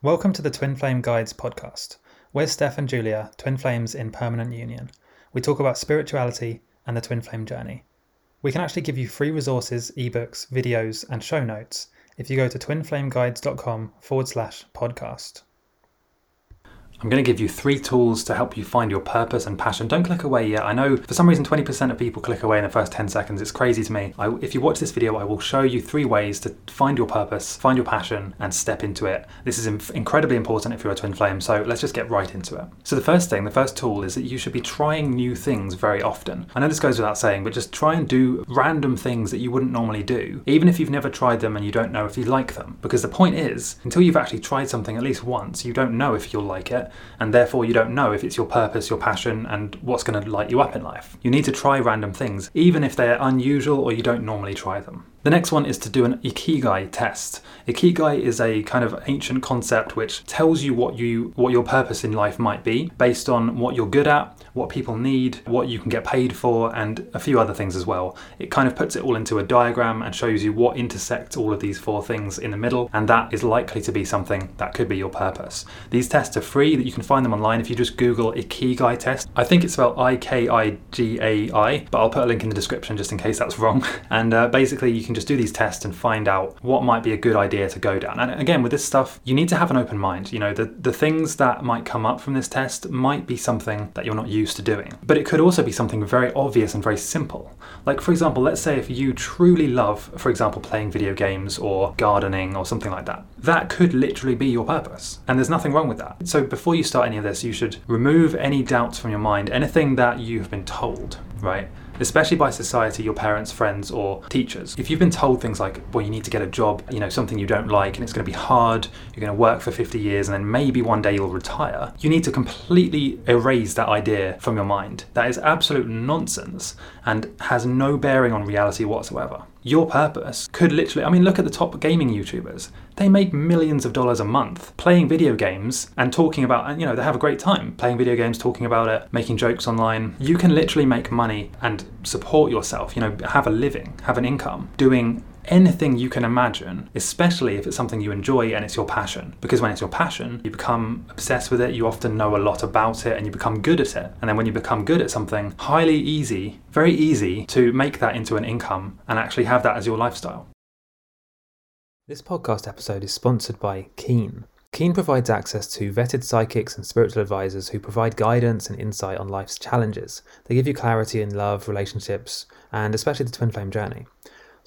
Welcome to the Twin Flame Guides podcast. We're Steph and Julia, twin flames in permanent union. We talk about spirituality and the twin flame journey. We can actually give you free resources, ebooks, videos, and show notes if you go to twinflameguides.com forward slash podcast. I'm going to give you three tools to help you find your purpose and passion. Don't click away yet. I know for some reason 20% of people click away in the first 10 seconds. It's crazy to me. I, if you watch this video, I will show you three ways to find your purpose, find your passion, and step into it. This is inf- incredibly important if you're a twin flame, so let's just get right into it. So, the first thing, the first tool is that you should be trying new things very often. I know this goes without saying, but just try and do random things that you wouldn't normally do, even if you've never tried them and you don't know if you like them. Because the point is, until you've actually tried something at least once, you don't know if you'll like it and therefore you don't know if it's your purpose, your passion, and what's going to light you up in life. You need to try random things, even if they're unusual or you don't normally try them. The next one is to do an ikigai test. Ikigai is a kind of ancient concept which tells you what you what your purpose in life might be based on what you're good at, what people need, what you can get paid for, and a few other things as well. It kind of puts it all into a diagram and shows you what intersects all of these four things in the middle, and that is likely to be something that could be your purpose. These tests are free, that you can find them online if you just Google Ikigai test. I think it's spelled I K I G A I, but I'll put a link in the description just in case that's wrong. And uh, basically, you can just do these tests and find out what might be a good idea to go down. And again, with this stuff, you need to have an open mind. You know, the, the things that might come up from this test might be something that you're not used to doing. But it could also be something very obvious and very simple. Like, for example, let's say if you truly love, for example, playing video games or gardening or something like that, that could literally be your purpose. And there's nothing wrong with that. So before you start any of this, you should remove any doubts from your mind, anything that you've been told, right? Especially by society, your parents, friends, or teachers. If you've been told things like, well, you need to get a job, you know, something you don't like, and it's going to be hard, you're going to work for 50 years, and then maybe one day you'll retire, you need to completely erase that idea from your mind. That is absolute nonsense and has no bearing on reality whatsoever your purpose could literally I mean look at the top gaming YouTubers. They make millions of dollars a month playing video games and talking about and you know they have a great time playing video games, talking about it, making jokes online. You can literally make money and support yourself, you know, have a living, have an income doing anything you can imagine, especially if it's something you enjoy and it's your passion. Because when it's your passion, you become obsessed with it, you often know a lot about it, and you become good at it. And then when you become good at something, highly easy, very easy to make that into an income and actually have that as your lifestyle. This podcast episode is sponsored by Keen. Keen provides access to vetted psychics and spiritual advisors who provide guidance and insight on life's challenges. They give you clarity in love, relationships, and especially the twin flame journey.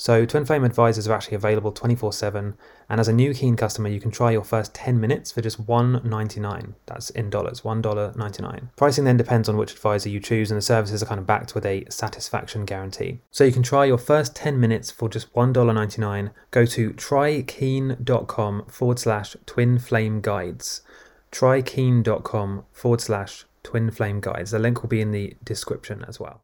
So Twin Flame advisors are actually available 24/7, and as a new Keen customer, you can try your first 10 minutes for just $1.99. That's in dollars, $1.99. Pricing then depends on which advisor you choose, and the services are kind of backed with a satisfaction guarantee. So you can try your first 10 minutes for just $1.99. Go to trykeen.com forward slash twin flame guides. Trykeen.com forward slash twin flame guides. The link will be in the description as well.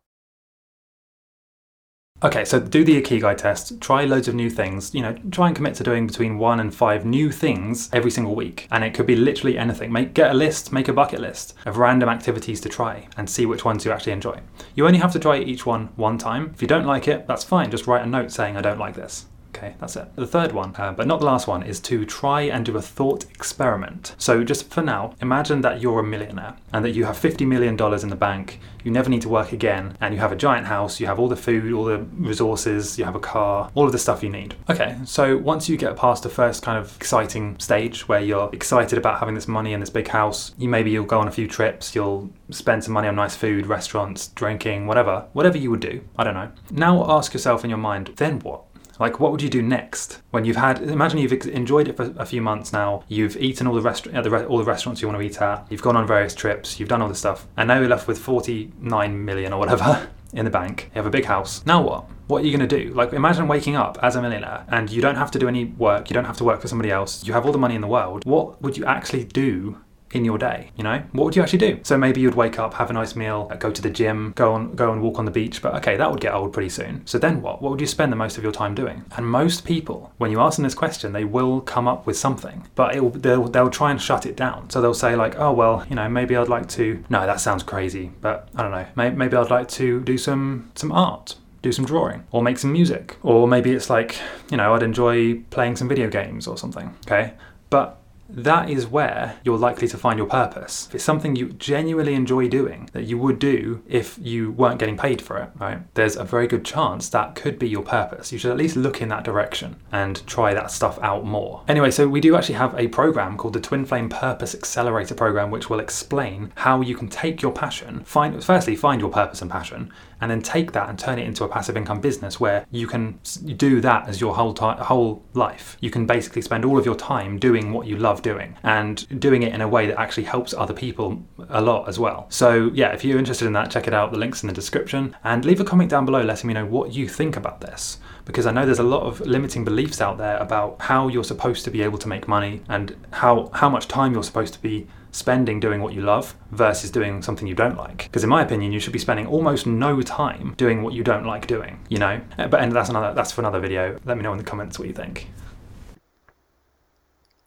Okay, so do the Ikigai test, try loads of new things, you know, try and commit to doing between one and five new things every single week. And it could be literally anything. Make get a list, make a bucket list of random activities to try and see which ones you actually enjoy. You only have to try each one one time. If you don't like it, that's fine. Just write a note saying I don't like this. Okay, that's it. The third one, uh, but not the last one, is to try and do a thought experiment. So, just for now, imagine that you're a millionaire and that you have $50 million in the bank, you never need to work again, and you have a giant house, you have all the food, all the resources, you have a car, all of the stuff you need. Okay, so once you get past the first kind of exciting stage where you're excited about having this money and this big house, you maybe you'll go on a few trips, you'll spend some money on nice food, restaurants, drinking, whatever, whatever you would do. I don't know. Now ask yourself in your mind, then what? Like, what would you do next when you've had? Imagine you've enjoyed it for a few months now. You've eaten all the rest, uh, all the restaurants you want to eat at. You've gone on various trips. You've done all this stuff, and now you're left with 49 million or whatever in the bank. You have a big house. Now what? What are you going to do? Like, imagine waking up as a millionaire and you don't have to do any work. You don't have to work for somebody else. You have all the money in the world. What would you actually do in your day you know? What would you actually do? So maybe you'd wake up have a nice meal uh, go to the gym go on go and walk on the beach but okay that would get old pretty soon. So then what? What would you spend the most of your time doing? And most people when you ask them this question they will come up with something but will, they'll, they'll try and shut it down. So they'll say like oh well you know maybe i'd like to no that sounds crazy but i don't know. Maybe i'd like to do some some art do some drawing or make some music. Or maybe it's like you know i'd enjoy playing some video games or something okay? But that is where you're likely to find your purpose. If it's something you genuinely enjoy doing that you would do if you weren't getting paid for it, right? There's a very good chance that could be your purpose. You should at least look in that direction and try that stuff out more. Anyway, so we do actually have a program called the Twin Flame Purpose Accelerator program, which will explain how you can take your passion, find firstly find your purpose and passion, and then take that and turn it into a passive income business where you can do that as your whole whole life. You can basically spend all of your time doing what you love doing and doing it in a way that actually helps other people a lot as well. So yeah, if you're interested in that, check it out. The links in the description and leave a comment down below letting me know what you think about this because I know there's a lot of limiting beliefs out there about how you're supposed to be able to make money and how how much time you're supposed to be spending doing what you love versus doing something you don't like. Because in my opinion, you should be spending almost no time doing what you don't like doing. You know, uh, but and that's another that's for another video. Let me know in the comments what you think.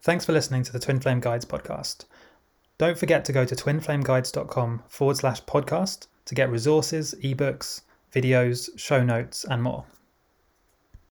Thanks for listening to the Twin Flame Guides podcast. Don't forget to go to twinflameguides.com forward slash podcast to get resources, ebooks, videos, show notes, and more.